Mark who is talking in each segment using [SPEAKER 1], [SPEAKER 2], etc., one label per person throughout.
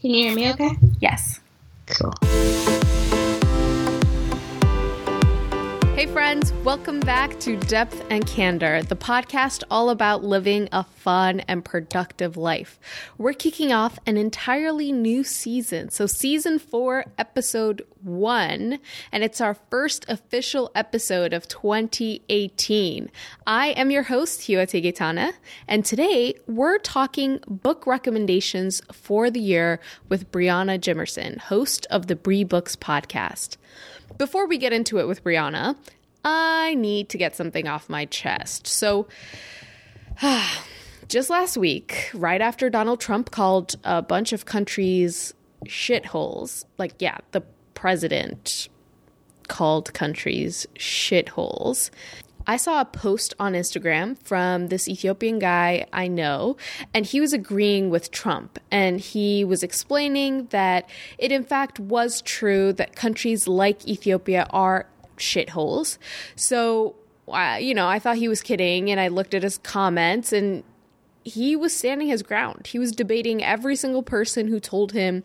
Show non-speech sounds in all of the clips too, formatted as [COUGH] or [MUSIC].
[SPEAKER 1] Can you hear me okay?
[SPEAKER 2] Yes.
[SPEAKER 1] Cool.
[SPEAKER 2] Hey, friends, welcome back to Depth and Candor, the podcast all about living a fun and productive life. We're kicking off an entirely new season. So, season four, episode one, and it's our first official episode of 2018. I am your host, Hua Tegetana, and today we're talking book recommendations for the year with Brianna Jimerson, host of the Bree Books podcast. Before we get into it with Brianna, I need to get something off my chest. So, [SIGHS] just last week, right after Donald Trump called a bunch of countries shitholes, like, yeah, the president called countries shitholes. I saw a post on Instagram from this Ethiopian guy I know, and he was agreeing with Trump. And he was explaining that it, in fact, was true that countries like Ethiopia are shitholes. So, you know, I thought he was kidding, and I looked at his comments, and he was standing his ground. He was debating every single person who told him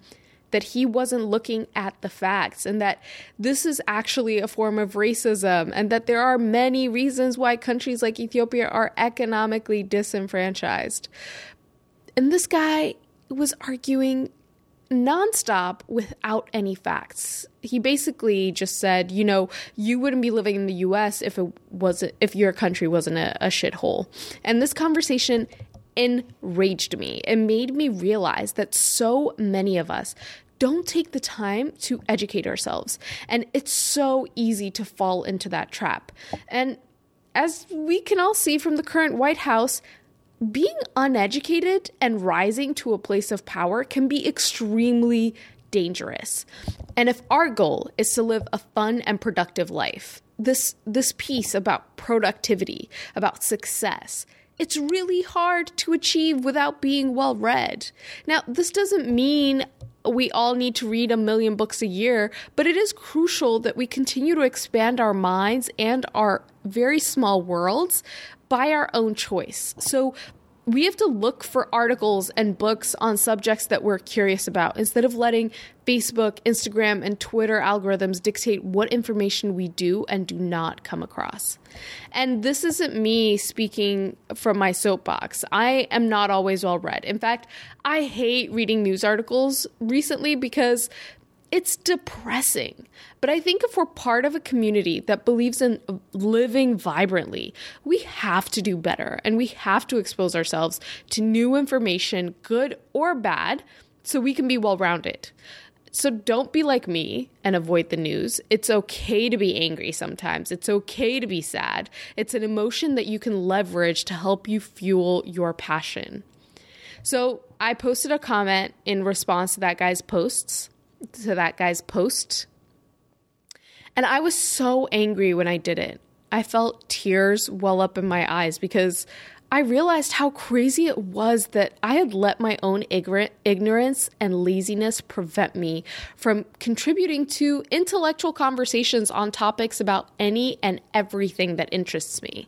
[SPEAKER 2] that he wasn't looking at the facts and that this is actually a form of racism and that there are many reasons why countries like Ethiopia are economically disenfranchised. And this guy was arguing nonstop without any facts. He basically just said, you know, you wouldn't be living in the US if it wasn't if your country wasn't a, a shithole. And this conversation enraged me. It made me realize that so many of us don't take the time to educate ourselves. And it's so easy to fall into that trap. And as we can all see from the current White House, being uneducated and rising to a place of power can be extremely dangerous. And if our goal is to live a fun and productive life, this this piece about productivity, about success, it's really hard to achieve without being well read. Now, this doesn't mean we all need to read a million books a year, but it is crucial that we continue to expand our minds and our very small worlds by our own choice. So we have to look for articles and books on subjects that we're curious about instead of letting Facebook, Instagram, and Twitter algorithms dictate what information we do and do not come across. And this isn't me speaking from my soapbox. I am not always well read. In fact, I hate reading news articles recently because it's depressing. But I think if we're part of a community that believes in living vibrantly, we have to do better and we have to expose ourselves to new information, good or bad, so we can be well rounded. So don't be like me and avoid the news. It's okay to be angry sometimes. It's okay to be sad. It's an emotion that you can leverage to help you fuel your passion. So I posted a comment in response to that guy's posts to that guy's post. And I was so angry when I did it. I felt tears well up in my eyes because I realized how crazy it was that I had let my own ignorance and laziness prevent me from contributing to intellectual conversations on topics about any and everything that interests me.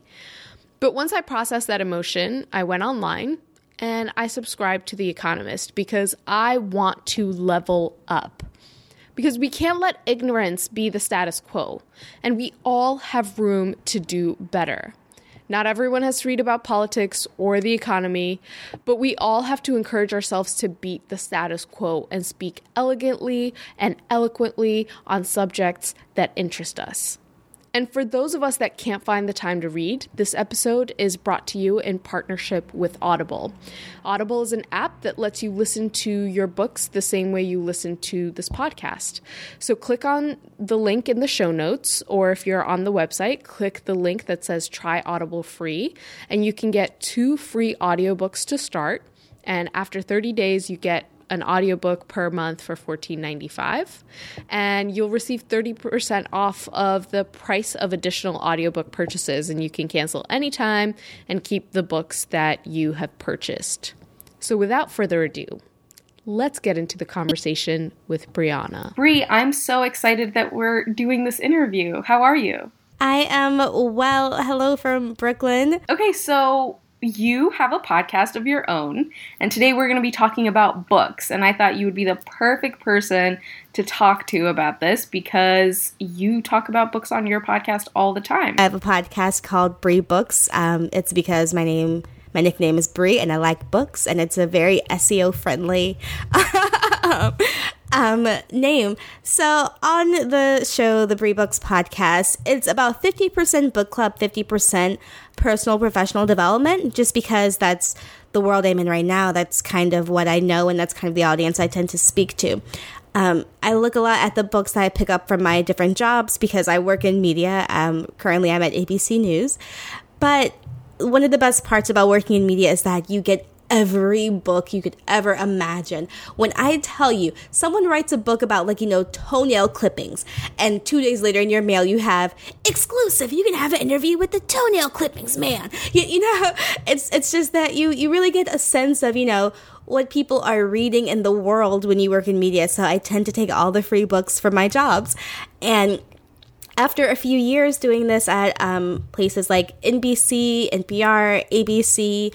[SPEAKER 2] But once I processed that emotion, I went online and I subscribe to The Economist because I want to level up. Because we can't let ignorance be the status quo, and we all have room to do better. Not everyone has to read about politics or the economy, but we all have to encourage ourselves to beat the status quo and speak elegantly and eloquently on subjects that interest us. And for those of us that can't find the time to read, this episode is brought to you in partnership with Audible. Audible is an app that lets you listen to your books the same way you listen to this podcast. So click on the link in the show notes, or if you're on the website, click the link that says try Audible free, and you can get two free audiobooks to start. And after 30 days, you get an audiobook per month for $14.95 and you'll receive 30% off of the price of additional audiobook purchases and you can cancel anytime and keep the books that you have purchased. So without further ado, let's get into the conversation with Brianna.
[SPEAKER 3] Bree, I'm so excited that we're doing this interview. How are you?
[SPEAKER 4] I am well. Hello from Brooklyn.
[SPEAKER 3] Okay, so you have a podcast of your own, and today we're going to be talking about books. And I thought you would be the perfect person to talk to about this because you talk about books on your podcast all the time.
[SPEAKER 1] I have a podcast called Bree Books. Um, it's because my name, my nickname is Bree, and I like books, and it's a very SEO friendly. [LAUGHS] um, name. So on the show, the Bree Books podcast, it's about 50% book club, 50% personal professional development, just because that's the world I'm in right now. That's kind of what I know, and that's kind of the audience I tend to speak to. Um, I look a lot at the books that I pick up from my different jobs because I work in media. Um, currently, I'm at ABC News. But one of the best parts about working in media is that you get every book you could ever imagine. When I tell you, someone writes a book about, like, you know, toenail clippings, and two days later in your mail you have exclusive, you can have an interview with the toenail clippings man. You, you know, [LAUGHS] it's, it's just that you, you really get a sense of, you know, what people are reading in the world when you work in media. So I tend to take all the free books for my jobs. And after a few years doing this at um, places like NBC, NPR, ABC,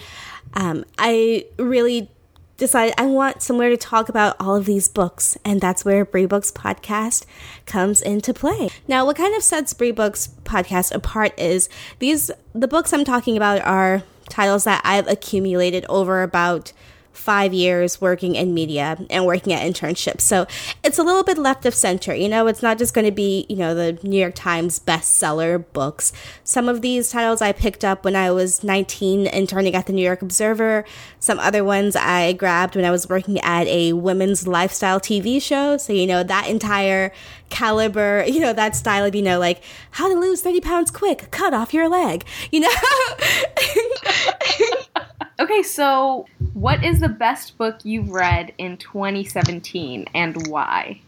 [SPEAKER 1] um, I really decided I want somewhere to talk about all of these books, and that's where Bree Books podcast comes into play. Now, what kind of sets Bree Books podcast apart is these the books I'm talking about are titles that I've accumulated over about five years working in media and working at internships. So it's a little bit left of center. You know, it's not just going to be, you know, the New York Times bestseller books. Some of these titles I picked up when I was 19 interning at the New York Observer. Some other ones I grabbed when I was working at a women's lifestyle TV show. So, you know, that entire caliber, [LAUGHS] you know, that style of, you know, like how to lose 30 pounds quick, cut off your leg, you know? [LAUGHS] [LAUGHS]
[SPEAKER 3] Okay, so what is the best book you've read in 2017 and why?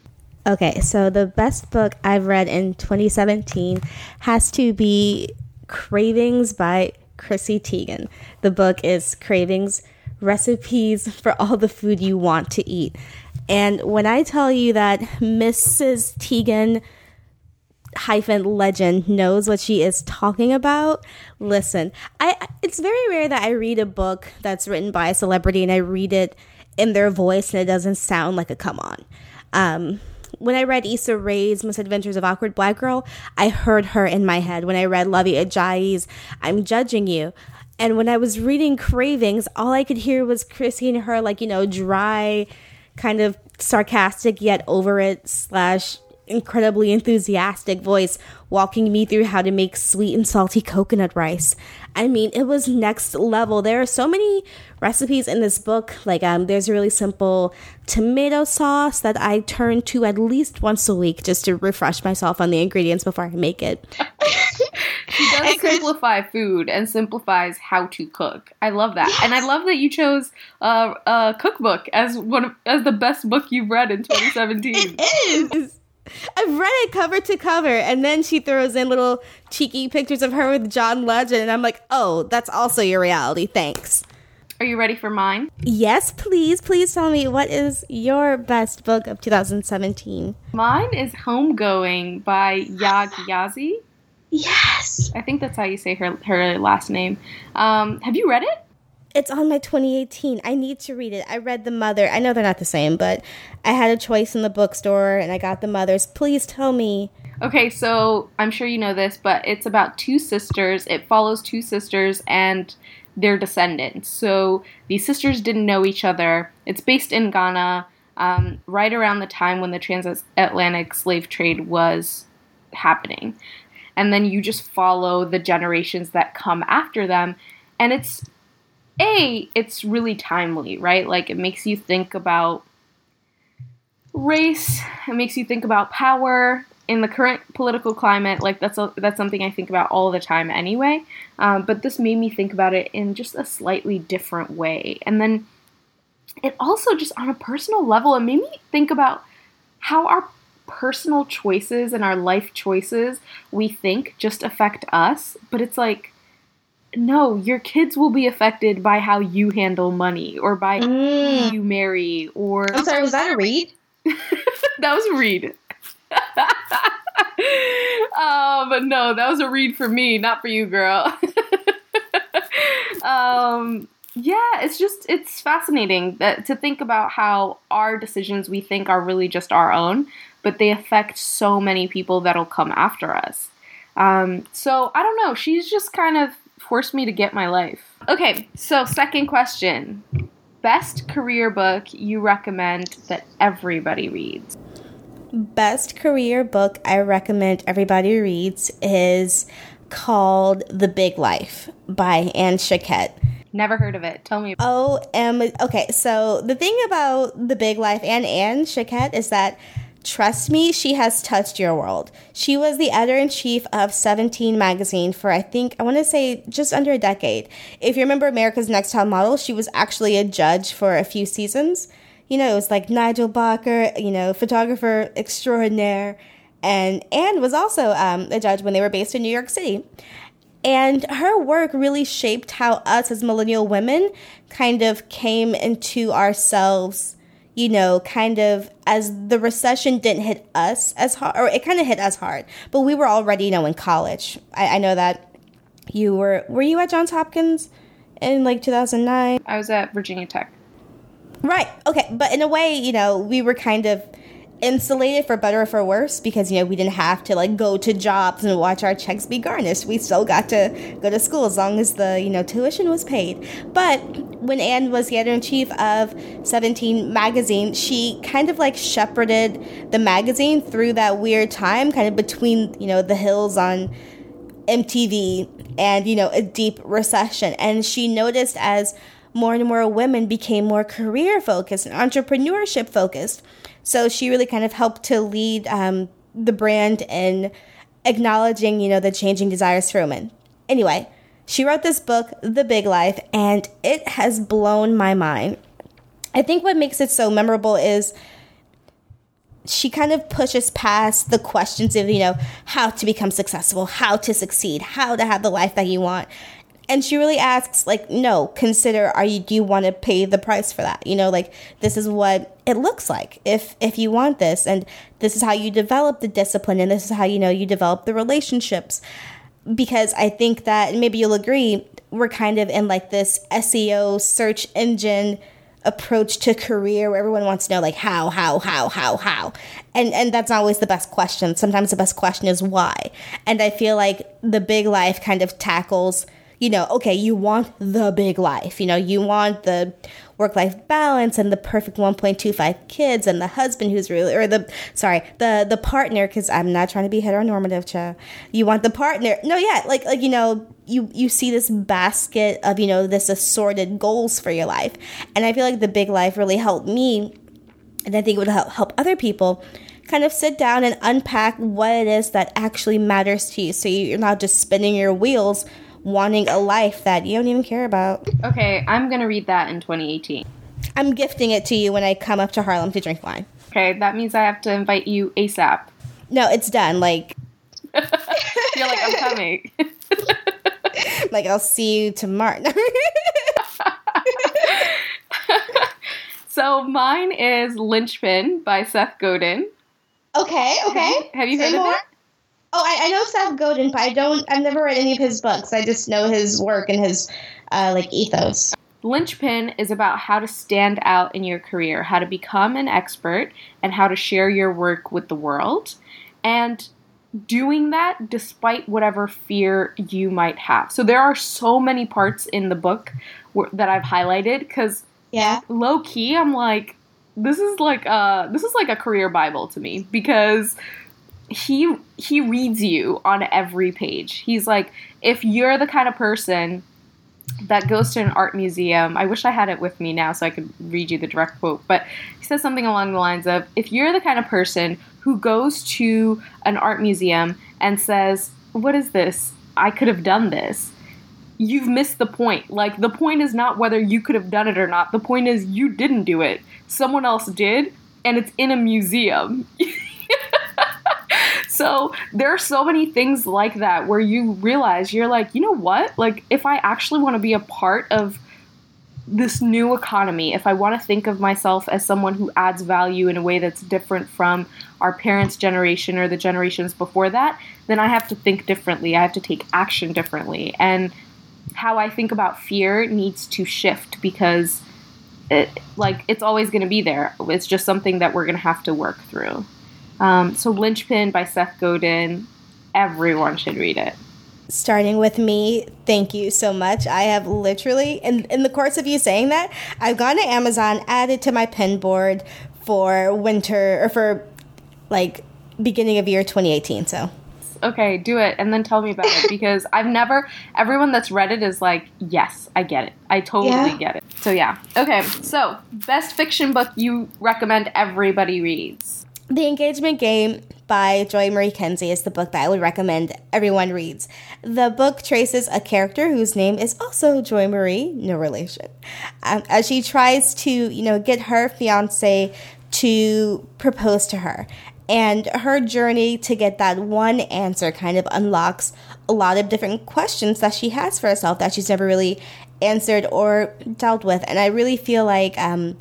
[SPEAKER 1] Okay, so the best book I've read in 2017 has to be Cravings by Chrissy Teigen. The book is Cravings Recipes for All the Food You Want to Eat. And when I tell you that Mrs. Teigen hyphen legend knows what she is talking about listen i it's very rare that i read a book that's written by a celebrity and i read it in their voice and it doesn't sound like a come on um when I read Issa Rae's Misadventures of Awkward Black Girl, I heard her in my head. When I read Luvvie Ajayi's I'm Judging You, and when I was reading Cravings, all I could hear was Chrissy and her, like, you know, dry, kind of sarcastic yet over it, slash incredibly enthusiastic voice walking me through how to make sweet and salty coconut rice. I mean, it was next level. There are so many recipes in this book. Like, um, there's a really simple tomato sauce that I turn to at least once a week just to refresh myself on the ingredients before I make it. [LAUGHS]
[SPEAKER 3] she does simplify food and simplifies how to cook. I love that, yes. and I love that you chose uh, a cookbook as one of, as the best book you've read in 2017. [LAUGHS]
[SPEAKER 1] It is. I've read it cover to cover, and then she throws in little cheeky pictures of her with John Legend, and I'm like, oh, that's also your reality. Thanks.
[SPEAKER 3] Are you ready for mine?
[SPEAKER 1] Yes, please. Please tell me what is your best book of 2017?
[SPEAKER 3] Mine is Homegoing by Yaa Gyasi. [GASPS]
[SPEAKER 2] Yes.
[SPEAKER 3] I think that's how you say her her last name. Um, have you read it?
[SPEAKER 1] It's on my 2018. I need to read it. I read The Mother. I know they're not the same, but I had a choice in the bookstore and I got The Mother's. Please tell me.
[SPEAKER 3] Okay, so I'm sure you know this, but it's about two sisters. It follows two sisters and their descendants. So these sisters didn't know each other. It's based in Ghana, um, right around the time when the transatlantic slave trade was happening. And then you just follow the generations that come after them. And it's a it's really timely right? Like it makes you think about race. It makes you think about power. In the current political climate like that's a, that's something i think about all the time anyway. Um, but this made me think about it in just a slightly different way. And then it also just on a personal level it made me think about how our personal choices and our life choices we think just affect us. But it's like no, your kids will be affected by how you handle money or by mm. who you marry or
[SPEAKER 2] I'm sorry, was that a read? [LAUGHS]
[SPEAKER 3] that was a read. [LAUGHS] um, no, that was a read for me, not for you, girl. [LAUGHS] um, yeah, it's just it's fascinating that to think about how our decisions we think are really just our own, but they affect so many people that'll come after us. Um, so I don't know. She's just kind of forced me to get my life. Okay, so second question. Best career book you recommend that everybody reads?
[SPEAKER 1] Best career book I recommend everybody reads is called The Big Life by Ann Shoket.
[SPEAKER 3] Never heard of it. Tell me.
[SPEAKER 1] Oh, um, okay. So the thing about The Big Life and Ann Shoket is that Trust me, she has touched your world. She was the editor in chief of 17 magazine for, I think, I want to say just under a decade. If you remember America's Next Top Model, she was actually a judge for a few seasons. You know, it was like Nigel Barker, you know, photographer extraordinaire. And Ann was also um, a judge when they were based in New York City. And her work really shaped how us as millennial women kind of came into ourselves you know, kind of as the recession didn't hit us as hard, or it kind of hit us hard, but we were already, you know, in college. I, I know that you were, were you at Johns Hopkins in like 2009? I
[SPEAKER 3] was at Virginia Tech.
[SPEAKER 1] Right. Okay. But in a way, you know, we were kind of insulated for better or for worse because you know we didn't have to like go to jobs and watch our checks be garnished we still got to go to school as long as the you know tuition was paid but when anne was the editor-in-chief of 17 magazine she kind of like shepherded the magazine through that weird time kind of between you know the hills on mtv and you know a deep recession and she noticed as more and more women became more career focused and entrepreneurship focused so she really kind of helped to lead um, the brand in acknowledging, you know, the changing desires for women. Anyway, she wrote this book, The Big Life, and it has blown my mind. I think what makes it so memorable is she kind of pushes past the questions of, you know, how to become successful, how to succeed, how to have the life that you want, and she really asks like no consider are you do you want to pay the price for that? You know like this is what it looks like. If if you want this and this is how you develop the discipline and this is how you know you develop the relationships because i think that maybe you'll agree we're kind of in like this seo search engine approach to career where everyone wants to know like how how how how how and and that's not always the best question sometimes the best question is why and i feel like the big life kind of tackles you know, okay, you want the big life. You know, you want the work life balance and the perfect 1.25 kids and the husband who's really, or the, sorry, the, the partner, because I'm not trying to be heteronormative, Cha. You want the partner. No, yeah, like, like, you know, you, you see this basket of, you know, this assorted goals for your life. And I feel like the big life really helped me. And I think it would help, help other people kind of sit down and unpack what it is that actually matters to you. So you're not just spinning your wheels wanting a life that you don't even care about.
[SPEAKER 3] Okay, I'm gonna read that in 2018.
[SPEAKER 1] I'm gifting it to you when I come up to Harlem to drink wine.
[SPEAKER 3] Okay, that means I have to invite you ASAP.
[SPEAKER 1] No, it's done. Like, [LAUGHS]
[SPEAKER 3] you're like, I'm coming. [LAUGHS]
[SPEAKER 1] like, I'll see you tomorrow. [LAUGHS]
[SPEAKER 3] so mine is Linchpin by Seth Godin.
[SPEAKER 1] Okay, okay.
[SPEAKER 3] Have you, have you heard more? of it?
[SPEAKER 1] Oh, I, I, know Seth Godin, but I don't. I've never read any of his books. I just know his work and his uh, like ethos.
[SPEAKER 3] Linchpin is about how to stand out in your career, how to become an expert, and how to share your work with the world, and doing that despite whatever fear you might have. So there are so many parts in the book that I've highlighted because
[SPEAKER 1] yeah,
[SPEAKER 3] low key, I'm like, this is like uh this is like a career bible to me because he he reads you on every page. He's like, if you're the kind of person that goes to an art museum, I wish I had it with me now so I could read you the direct quote, but he says something along the lines of if you're the kind of person who goes to an art museum and says, What is this? I could have done this. You've missed the point. Like, the point is not whether you could have done it or not. The point is you didn't do it. Someone else did, and it's in a museum. [LAUGHS] so there are so many things like that where you realize you're like, you know what? Like, if I actually want to be a part of this new economy, if I want to think of myself as someone who adds value in a way that's different from our parents' generation or the generations before that, then I have to think differently. I have to take action differently. And how I think about fear needs to shift because it, like it's always going to be there. It's just something that we're going to have to work through. Um, so Linchpin by Seth Godin, everyone should read it.
[SPEAKER 1] Starting with me, thank you so much. I have literally, in, in the course of you saying that, I've gone to Amazon, added to my pin board for winter or for like beginning of year 2018. So
[SPEAKER 3] okay, do it, and then tell me about it [LAUGHS] because I've never. Everyone that's read it is like, yes, I get it. I totally yeah. get it. So yeah, okay. So best fiction book you recommend everybody reads.
[SPEAKER 1] The Engagement Game by Joy Marie Kenzie is the book that I would recommend everyone reads. The book traces a character whose name is also Joy Marie, no relation, um, as she tries to, you know, get her fiance to propose to her. And her journey to get that one answer kind of unlocks a lot of different questions that she has for herself that she's never really answered or dealt with. And I really feel like um,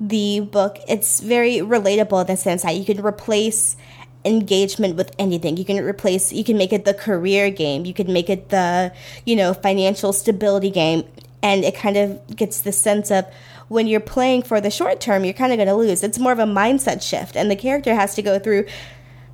[SPEAKER 1] the book it's very relatable in the sense that you can replace engagement with anything. You can replace you can make it the career game, you can make it the, you know, financial stability game and it kind of gets the sense of when you're playing for the short term, you're kind of going to lose. It's more of a mindset shift, and the character has to go through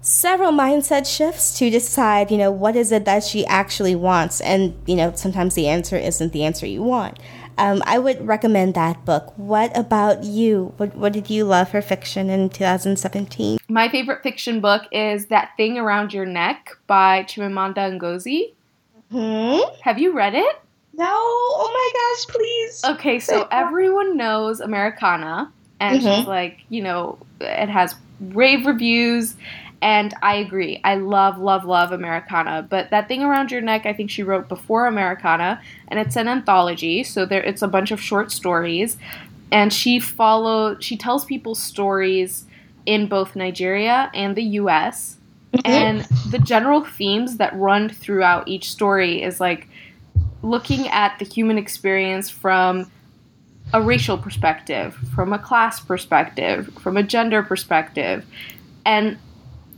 [SPEAKER 1] several mindset shifts to decide, you know, what is it that she actually wants. And, you know, sometimes the answer isn't the answer you want. Um, I would recommend that book. What about you? What, what did you love for fiction in 2017?
[SPEAKER 3] My favorite fiction book is That Thing Around Your Neck by Chimamanda Ngozi.
[SPEAKER 1] Hmm?
[SPEAKER 3] Have you read it?
[SPEAKER 1] No. Oh my gosh, please.
[SPEAKER 3] Okay, so everyone knows Americanah, and mm-hmm. she's like, you know, it has rave reviews, and I agree. I love, love, love Americanah. But that thing around your neck, I think she wrote before Americanah, and it's an anthology, so there it's a bunch of short stories, and she follow she tells people stories in both Nigeria and the U.S. Mm-hmm. And the general themes that run throughout each story is like looking at the human experience from a racial perspective, from a class perspective, from a gender perspective. And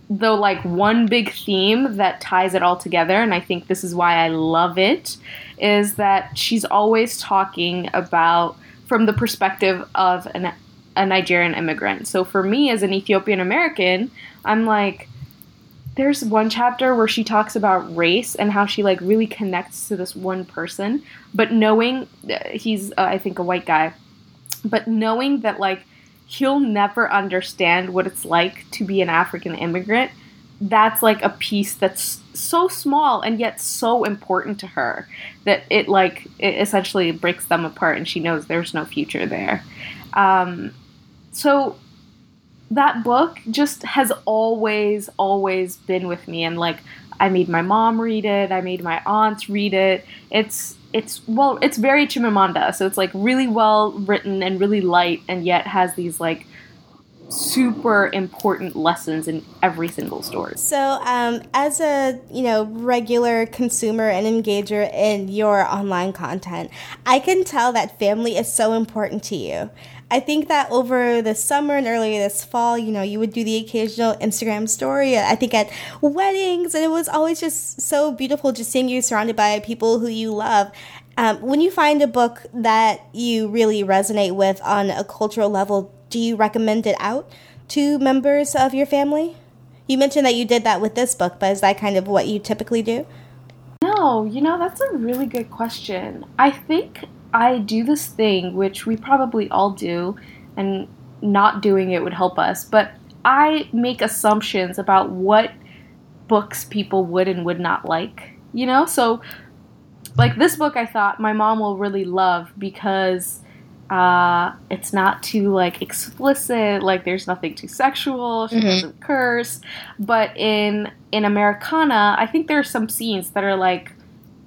[SPEAKER 3] the like one big theme that ties it all together and I think this is why I love it is that she's always talking about from the perspective of an, a Nigerian immigrant. So for me as an Ethiopian American, I'm like there's one chapter where she talks about race and how she like really connects to this one person but knowing uh, he's uh, i think a white guy but knowing that like he'll never understand what it's like to be an african immigrant that's like a piece that's so small and yet so important to her that it like it essentially breaks them apart and she knows there's no future there um, so that book just has always, always been with me. And like, I made my mom read it. I made my aunts read it. It's it's well, it's very Chimamanda, so it's like really well written and really light, and yet has these like super important lessons in every single story.
[SPEAKER 1] So, um, as a you know regular consumer and engager in your online content, I can tell that family is so important to you. I think that over the summer and earlier this fall, you know, you would do the occasional Instagram story. I think at weddings, and it was always just so beautiful just seeing you surrounded by people who you love. Um, when you find a book that you really resonate with on a cultural level, do you recommend it out to members of your family? You mentioned that you did that with this book, but is that kind of what you typically do?
[SPEAKER 3] No, you know, that's a really good question. I think I do this thing, which we probably all do, and not doing it would help us, but I make assumptions about what books people would and would not like, you know? So, like this book, I thought my mom will really love because uh, it's not too like explicit like there's nothing too sexual she mm-hmm. doesn't curse but in in americanah i think there are some scenes that are like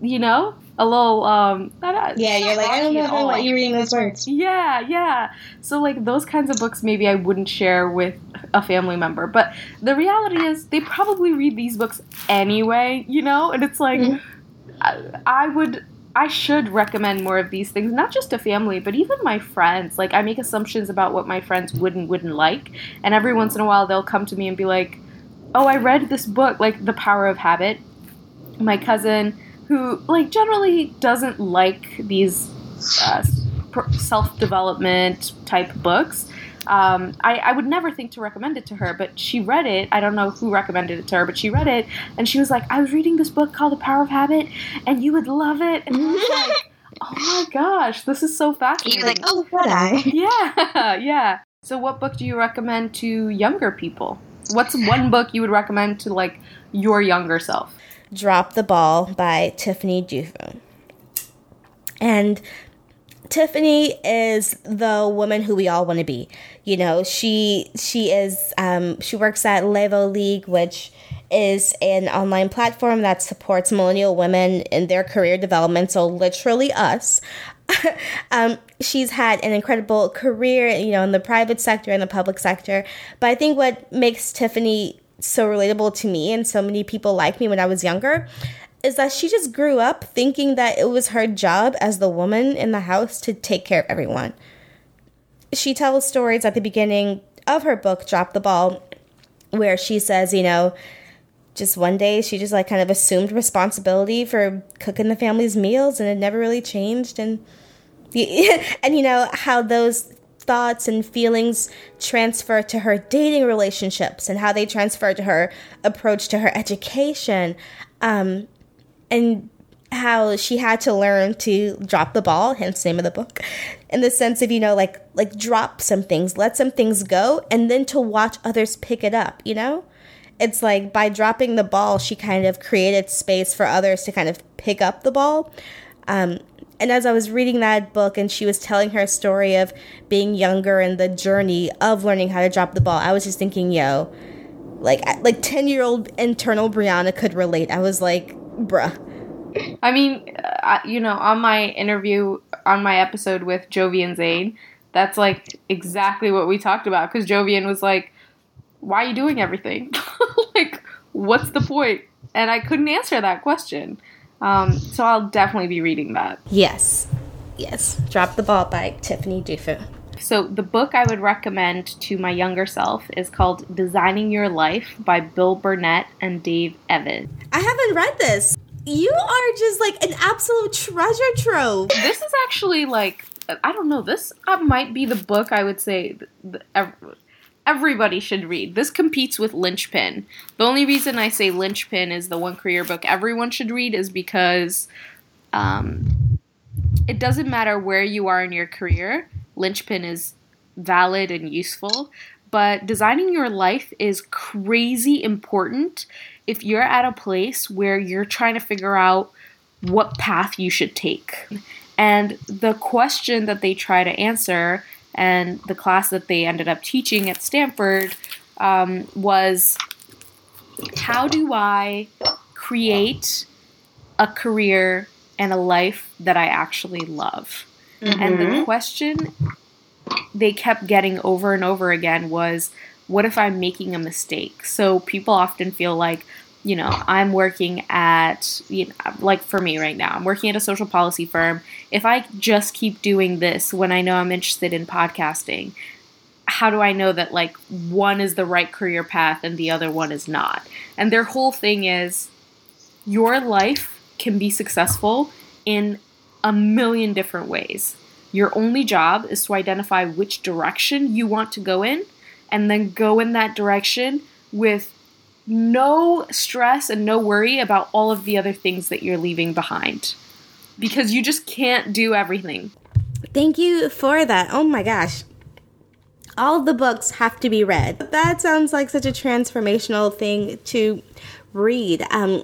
[SPEAKER 3] you know a little um
[SPEAKER 1] yeah you're like i don't know how you reading those words
[SPEAKER 3] yeah yeah so like those kinds of books maybe i wouldn't share with a family member but the reality is they probably read these books anyway you know and it's like mm-hmm. I, I would I should recommend more of these things, not just to family, but even my friends. Like, I make assumptions about what my friends would and wouldn't like. And every once in a while, they'll come to me and be like, Oh, I read this book, like The Power of Habit. My cousin who like generally doesn't like these uh, self development type books. Um, I, I, would never think to recommend it to her, but she read it. I don't know who recommended it to her, but she read it and she was like, I was reading this book called The Power of Habit and you would love it. And I was like, [LAUGHS] oh my gosh, this is so fascinating.
[SPEAKER 4] You're like, oh, would I? [LAUGHS]
[SPEAKER 3] Yeah, [LAUGHS] yeah. So, what book do you recommend to younger people? What's one book you would recommend to like your younger self?
[SPEAKER 1] Drop the Ball by Tiffany Dufu. And Tiffany is the woman who we all want to be. You know, she she is um, she works at Levo League, which is an online platform that supports millennial women in their career development. So literally us. [LAUGHS] um, she's had an incredible career, you know, in the private sector and the public sector. But I think what makes Tiffany so relatable to me and so many people like me when I was younger is that she just grew up thinking that it was her job as the woman in the house to take care of everyone. She tells stories at the beginning of her book, Drop the Ball, where she says, you know, just one day she just like kind of assumed responsibility for cooking the family's meals and it never really changed and [LAUGHS] and you know how those thoughts and feelings transfer to her dating relationships and how they transfer to her approach to her education um, and how she had to learn to drop the ball hence the name of the book in the sense of you know like like drop some things let some things go and then to watch others pick it up you know? It's like by dropping the ball she kind of created space for others to kind of pick up the ball um, and as i was reading that book and she was telling her story of being younger and the journey of learning how to drop the ball i was just thinking yo like like 10 year old internal brianna could relate i was like bruh.
[SPEAKER 3] I mean, uh, you know, on my interview, on my episode with Jovian Zane, that's like exactly what we talked about because Jovian was like, why are you doing everything? [LAUGHS] like, what's the point? And I couldn't answer that question. Um, so I'll definitely be reading that.
[SPEAKER 1] Yes. Yes. Drop the Ball by Tiffany Dufu.
[SPEAKER 3] So, the book I would recommend to my younger self is called Designing Your Life by Bill Burnett and Dave Evans.
[SPEAKER 1] I haven't read this. You are just like an absolute treasure trove.
[SPEAKER 3] This is actually like, I don't know, this might be the book I would say everybody should read. This competes with Linchpin. The only reason I say Linchpin is the one career book everyone should read is because um, it doesn't matter where you are in your career linchpin is valid and useful, but designing your life is crazy important if you're at a place where you're trying to figure out what path you should take. And the question that they try to answer, and the class that they ended up teaching at Stanford, um, was how do I create a career and a life that I actually love? Mm-hmm. And the mm-hmm. question they kept getting over and over again was, what if I'm making a mistake? So people often feel like, you know, I'm working at, you know, like for me right now, I'm working at a social policy firm. If I just keep doing this when I know I'm interested in podcasting, how do I know that like one is the right career path and the other one is not? And their whole thing is your life can be successful in a million different ways. Your only job is to identify which direction you want to go in and then go in that direction with no stress and no worry about all of the other things that you're leaving behind. Because you just can't do everything.
[SPEAKER 1] Thank you for that. Oh my gosh. All the books have to be read. That sounds like such a transformational thing to read. Um,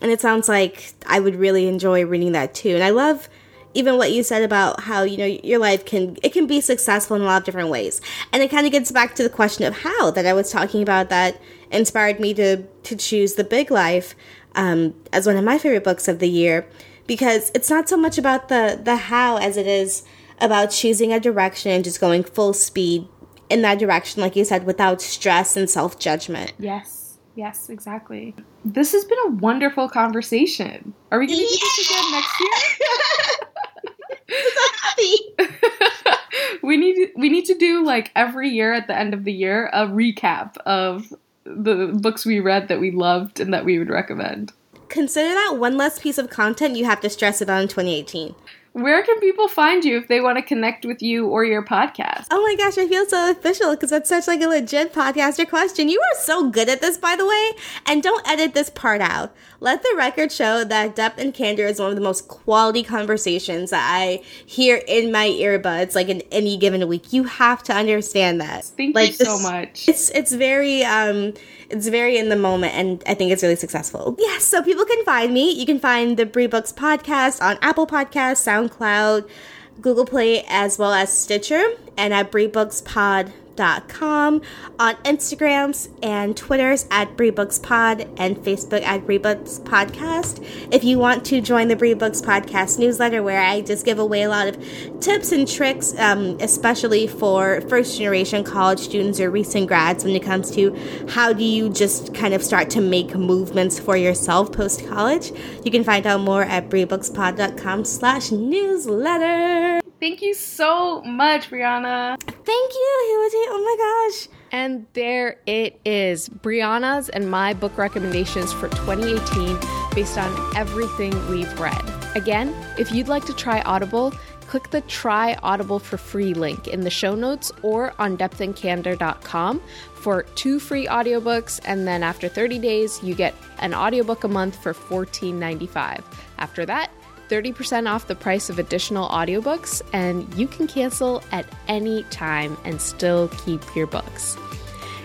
[SPEAKER 1] and it sounds like I would really enjoy reading that too. And I love even what you said about how you know your life can it can be successful in a lot of different ways. And it kind of gets back to the question of how that I was talking about that inspired me to to choose The Big Life um, as one of my favorite books of the year because it's not so much about the the how as it is about choosing a direction and just going full speed in that direction like you said without stress and self-judgment.
[SPEAKER 3] Yes. Yes, exactly. This has been a wonderful conversation. Are we going to do this again next year? [LAUGHS] [LAUGHS] we need we need to do like every year at the end of the year a recap of the books we read that we loved and that we would recommend.
[SPEAKER 1] consider that one less piece of content you have to stress about in 2018.
[SPEAKER 3] Where can people find you if they want to connect with you or your podcast?
[SPEAKER 1] Oh my gosh, I feel so official because that's such like a legit podcaster question. You are so good at this, by the way, and don't edit this part out. Let the record show that depth and candor is one of the most quality conversations that I hear in my earbuds, like in any given week. You have to understand that.
[SPEAKER 3] Thank
[SPEAKER 1] like,
[SPEAKER 3] you so much.
[SPEAKER 1] It's it's very um it's very in the moment and I think it's really successful. Yes, so people can find me. You can find the Bree Books podcast on Apple Podcasts, SoundCloud, Google Play, as well as Stitcher, and at BreeBooksPod.com com on Instagrams and Twitters at BreeBooksPod and Facebook at BreeBooks Podcast. If you want to join the BreeBooks Podcast newsletter, where I just give away a lot of tips and tricks, um, especially for first generation college students or recent grads, when it comes to how do you just kind of start to make movements for yourself post college, you can find out more at BreeBooksPod.com slash newsletter.
[SPEAKER 3] Thank you so much, Brianna.
[SPEAKER 1] Thank you, Hiwati. Oh my gosh.
[SPEAKER 2] And there it is Brianna's and my book recommendations for 2018 based on everything we've read. Again, if you'd like to try Audible, click the Try Audible for free link in the show notes or on depthandcandor.com for two free audiobooks. And then after 30 days, you get an audiobook a month for $14.95. After that, 30% off the price of additional audiobooks, and you can cancel at any time and still keep your books.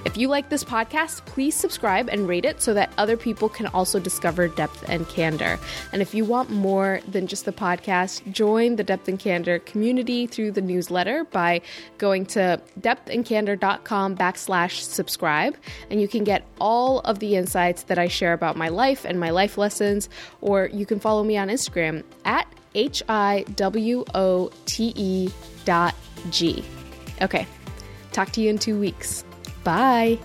[SPEAKER 2] If you like this podcast, please subscribe and rate it so that other people can also discover depth and candor. And if you want more than just the podcast, join the Depth and Candor community through the newsletter by going to depthandcandor.com backslash subscribe. And you can get all of the insights that I share about my life and my life lessons, or you can follow me on Instagram at H I W O T E dot G. Okay, talk to you in two weeks. Bye.